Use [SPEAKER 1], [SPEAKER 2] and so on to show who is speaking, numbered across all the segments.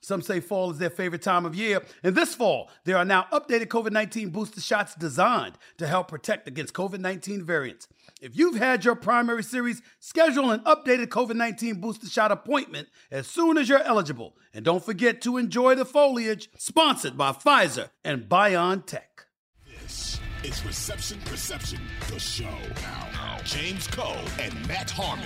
[SPEAKER 1] Some say fall is their favorite time of year. And this fall, there are now updated COVID 19 booster shots designed to help protect against COVID 19 variants. If you've had your primary series, schedule an updated COVID 19 booster shot appointment as soon as you're eligible. And don't forget to enjoy the foliage, sponsored by Pfizer and BioNTech.
[SPEAKER 2] This is Reception Perception, the show. Now, James Koh and Matt Harmon.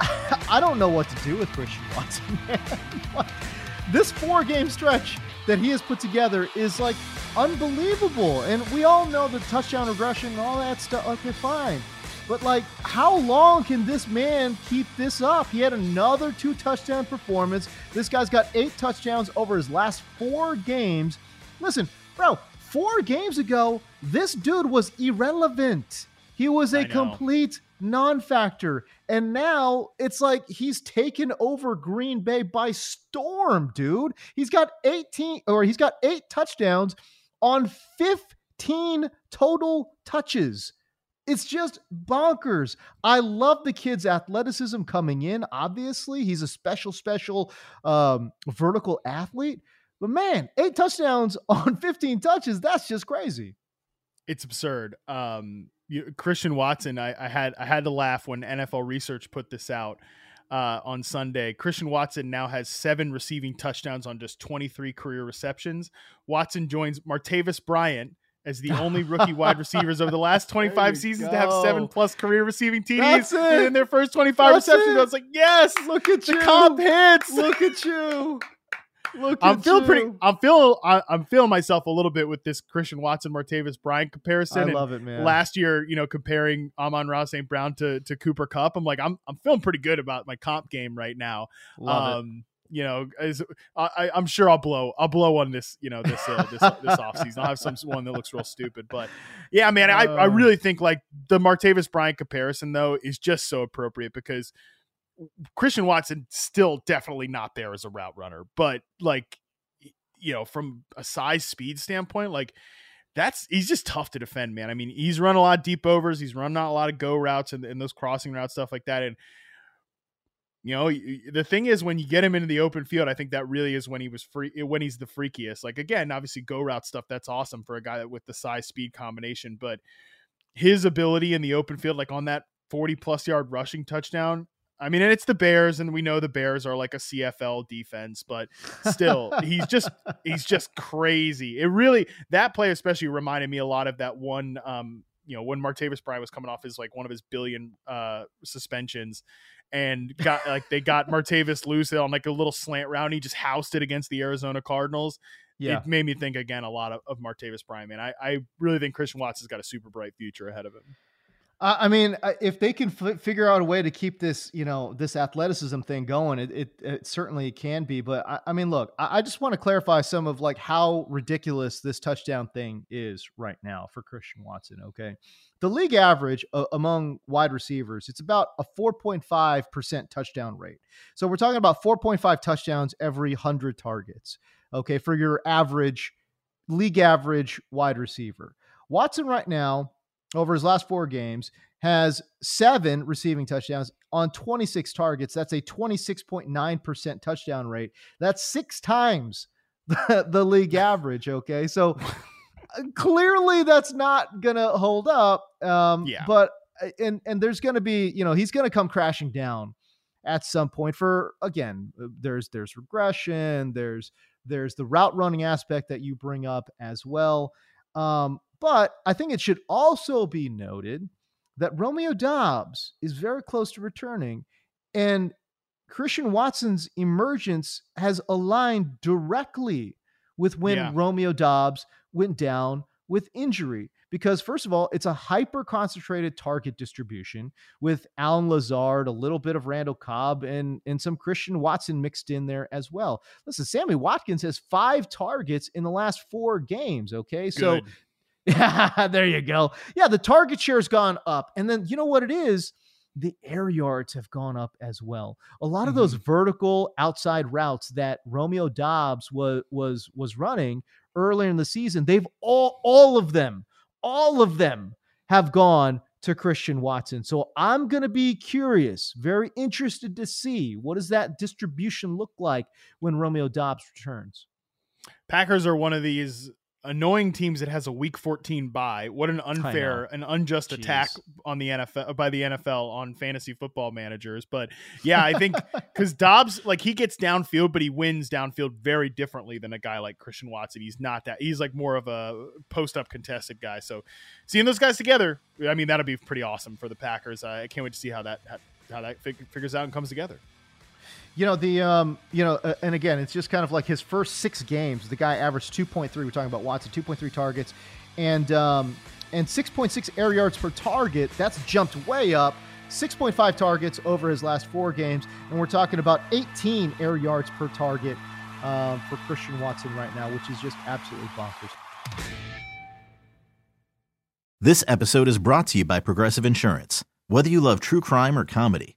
[SPEAKER 3] I don't know what to do with Christian Watson, man. this four game stretch that he has put together is like unbelievable. And we all know the touchdown regression and all that stuff. Okay, fine. But like, how long can this man keep this up? He had another two touchdown performance. This guy's got eight touchdowns over his last four games. Listen, bro, four games ago, this dude was irrelevant. He was a complete non factor. And now it's like he's taken over Green Bay by storm, dude. He's got 18 or he's got eight touchdowns on 15 total touches. It's just bonkers. I love the kid's athleticism coming in. Obviously, he's a special, special um, vertical athlete. But man, eight touchdowns on 15 touches, that's just crazy.
[SPEAKER 4] It's absurd. Um, you, Christian Watson, I, I, had I had to laugh when NFL Research put this out uh, on Sunday. Christian Watson now has seven receiving touchdowns on just 23 career receptions. Watson joins Martavis Bryant as the only rookie wide receivers over the last 25 seasons
[SPEAKER 3] go.
[SPEAKER 4] to have seven plus career receiving TDs in their first 25
[SPEAKER 3] That's
[SPEAKER 4] receptions.
[SPEAKER 3] it.
[SPEAKER 4] I was like, yes,
[SPEAKER 3] Look at
[SPEAKER 4] the
[SPEAKER 3] you.
[SPEAKER 4] comp hits.
[SPEAKER 3] Look at you. Look
[SPEAKER 4] I'm feeling
[SPEAKER 3] you.
[SPEAKER 4] pretty. I'm feeling. I, I'm feeling myself a little bit with this Christian Watson Martavis Bryant comparison.
[SPEAKER 3] I
[SPEAKER 4] And
[SPEAKER 3] love it, man.
[SPEAKER 4] Last year, you know, comparing Amon-Ra St. Brown to to Cooper Kupp, I'm like, I'm I'm feeling pretty good about my comp game right now.
[SPEAKER 3] Love it.
[SPEAKER 4] um, You know, as, I, I- I'm sure I'll blow. I'll blow on this. You know, this uh, this this offseason. I'll have some one that looks real stupid, but yeah, man, I I
[SPEAKER 3] Uh.
[SPEAKER 4] really think like the Martavis Bryant comparison though is just so appropriate because Christian Watson still definitely not there as a route runner, but like you know, from a size speed standpoint, like that's he's just tough to defend, man. I mean, he's run a lot of deep overs, he's run not a lot of go routes and, and those crossing routes, stuff like that. And you know, the thing is when you get him into the open field, I think that really is when he was free eh, when he's the freakiest. Like again, obviously go route stuff, that's awesome for a guy that with the size speed combination, but his ability in the open field, like on that 40 plus yard rushing touchdown. I mean, and it's the Bears, and we know the Bears are like a CFL defense, but still, he's just he's just crazy. It really that play especially reminded me a lot of that one um, you know, when Martavis Bryant was coming off his like one of his billion uh suspensions and got like they got Martavis loose on like a little slant round. He just housed it against the Arizona Cardinals.
[SPEAKER 3] Yeah.
[SPEAKER 4] It made me think again a lot of, of Martavis Bryant, man. I, I really think Christian Watson's got a super bright future ahead of him.
[SPEAKER 3] I mean, if they can f- figure out a way to keep this, you know, this athleticism thing going, it it, it certainly can be. But I, I mean, look, I, I just want to clarify some of like how ridiculous this touchdown thing is right now for Christian Watson. Okay, the league average uh, among wide receivers it's about a 4.5 percent touchdown rate. So we're talking about 4.5 touchdowns every hundred targets. Okay, for your average league average wide receiver. Watson right now over his last four games has seven receiving touchdowns on 26 targets. That's a 26.9% touchdown rate. That's six times the, the league average. Okay. So uh, clearly that's not going to hold up. Um,
[SPEAKER 4] Yeah.
[SPEAKER 3] But, uh, and, and there's going to be, you know, he's going to come crashing down at some point for, again, uh, there's, there's regression, there's, there's the route running aspect that you bring up as well. Um, but I think it should also be noted that Romeo Doubs is very close to returning, and Christian Watson's emergence has aligned directly with when
[SPEAKER 4] Yeah.
[SPEAKER 3] Romeo Doubs went down with injury. because, first of all, it's a hyper concentrated target distribution with Allen Lazard, a little bit of Randall Cobb, and, and some Christian Watson mixed in there as well. Listen, Sammy Watkins has five targets in the last four games. Okay. So,
[SPEAKER 4] Good.
[SPEAKER 3] Yeah, there you go. Yeah, the target share has gone up. And then you know what it is? The air yards have gone up as well. A lot of those mm-hmm. vertical outside routes that Romeo Doubs was was was running earlier in the season, they've all all of them, all of them have gone to Christian Watson. So I'm going to be curious, very interested to see what does that distribution look like when Romeo Doubs returns.
[SPEAKER 4] Packers are one of these annoying teams that has a week 14 bye. What an unfair, an unjust
[SPEAKER 3] Jeez.
[SPEAKER 4] attack on the NFL uh, by the NFL on fantasy football managers. But yeah, I think because Doubs, like he gets downfield, but he wins downfield very differently than a guy like Christian Watson. He's not that. He's like more of a post up contested guy. So seeing those guys together, I mean, that'll be pretty awesome for the Packers. I can't wait to see how that how that fig- figures out and comes together.
[SPEAKER 3] You know the um, you know, uh, and again, it's just kind of like his first six games. The guy averaged two point three. We're talking about Watson, two point three targets, and um, and six point six air yards per target. That's jumped way up. Six point five targets over his last four games, and we're talking about eighteen air yards per target um, for Christian Watson right now, which is just absolutely bonkers.
[SPEAKER 5] This episode is brought to you by Progressive Insurance. Whether you love true crime or comedy,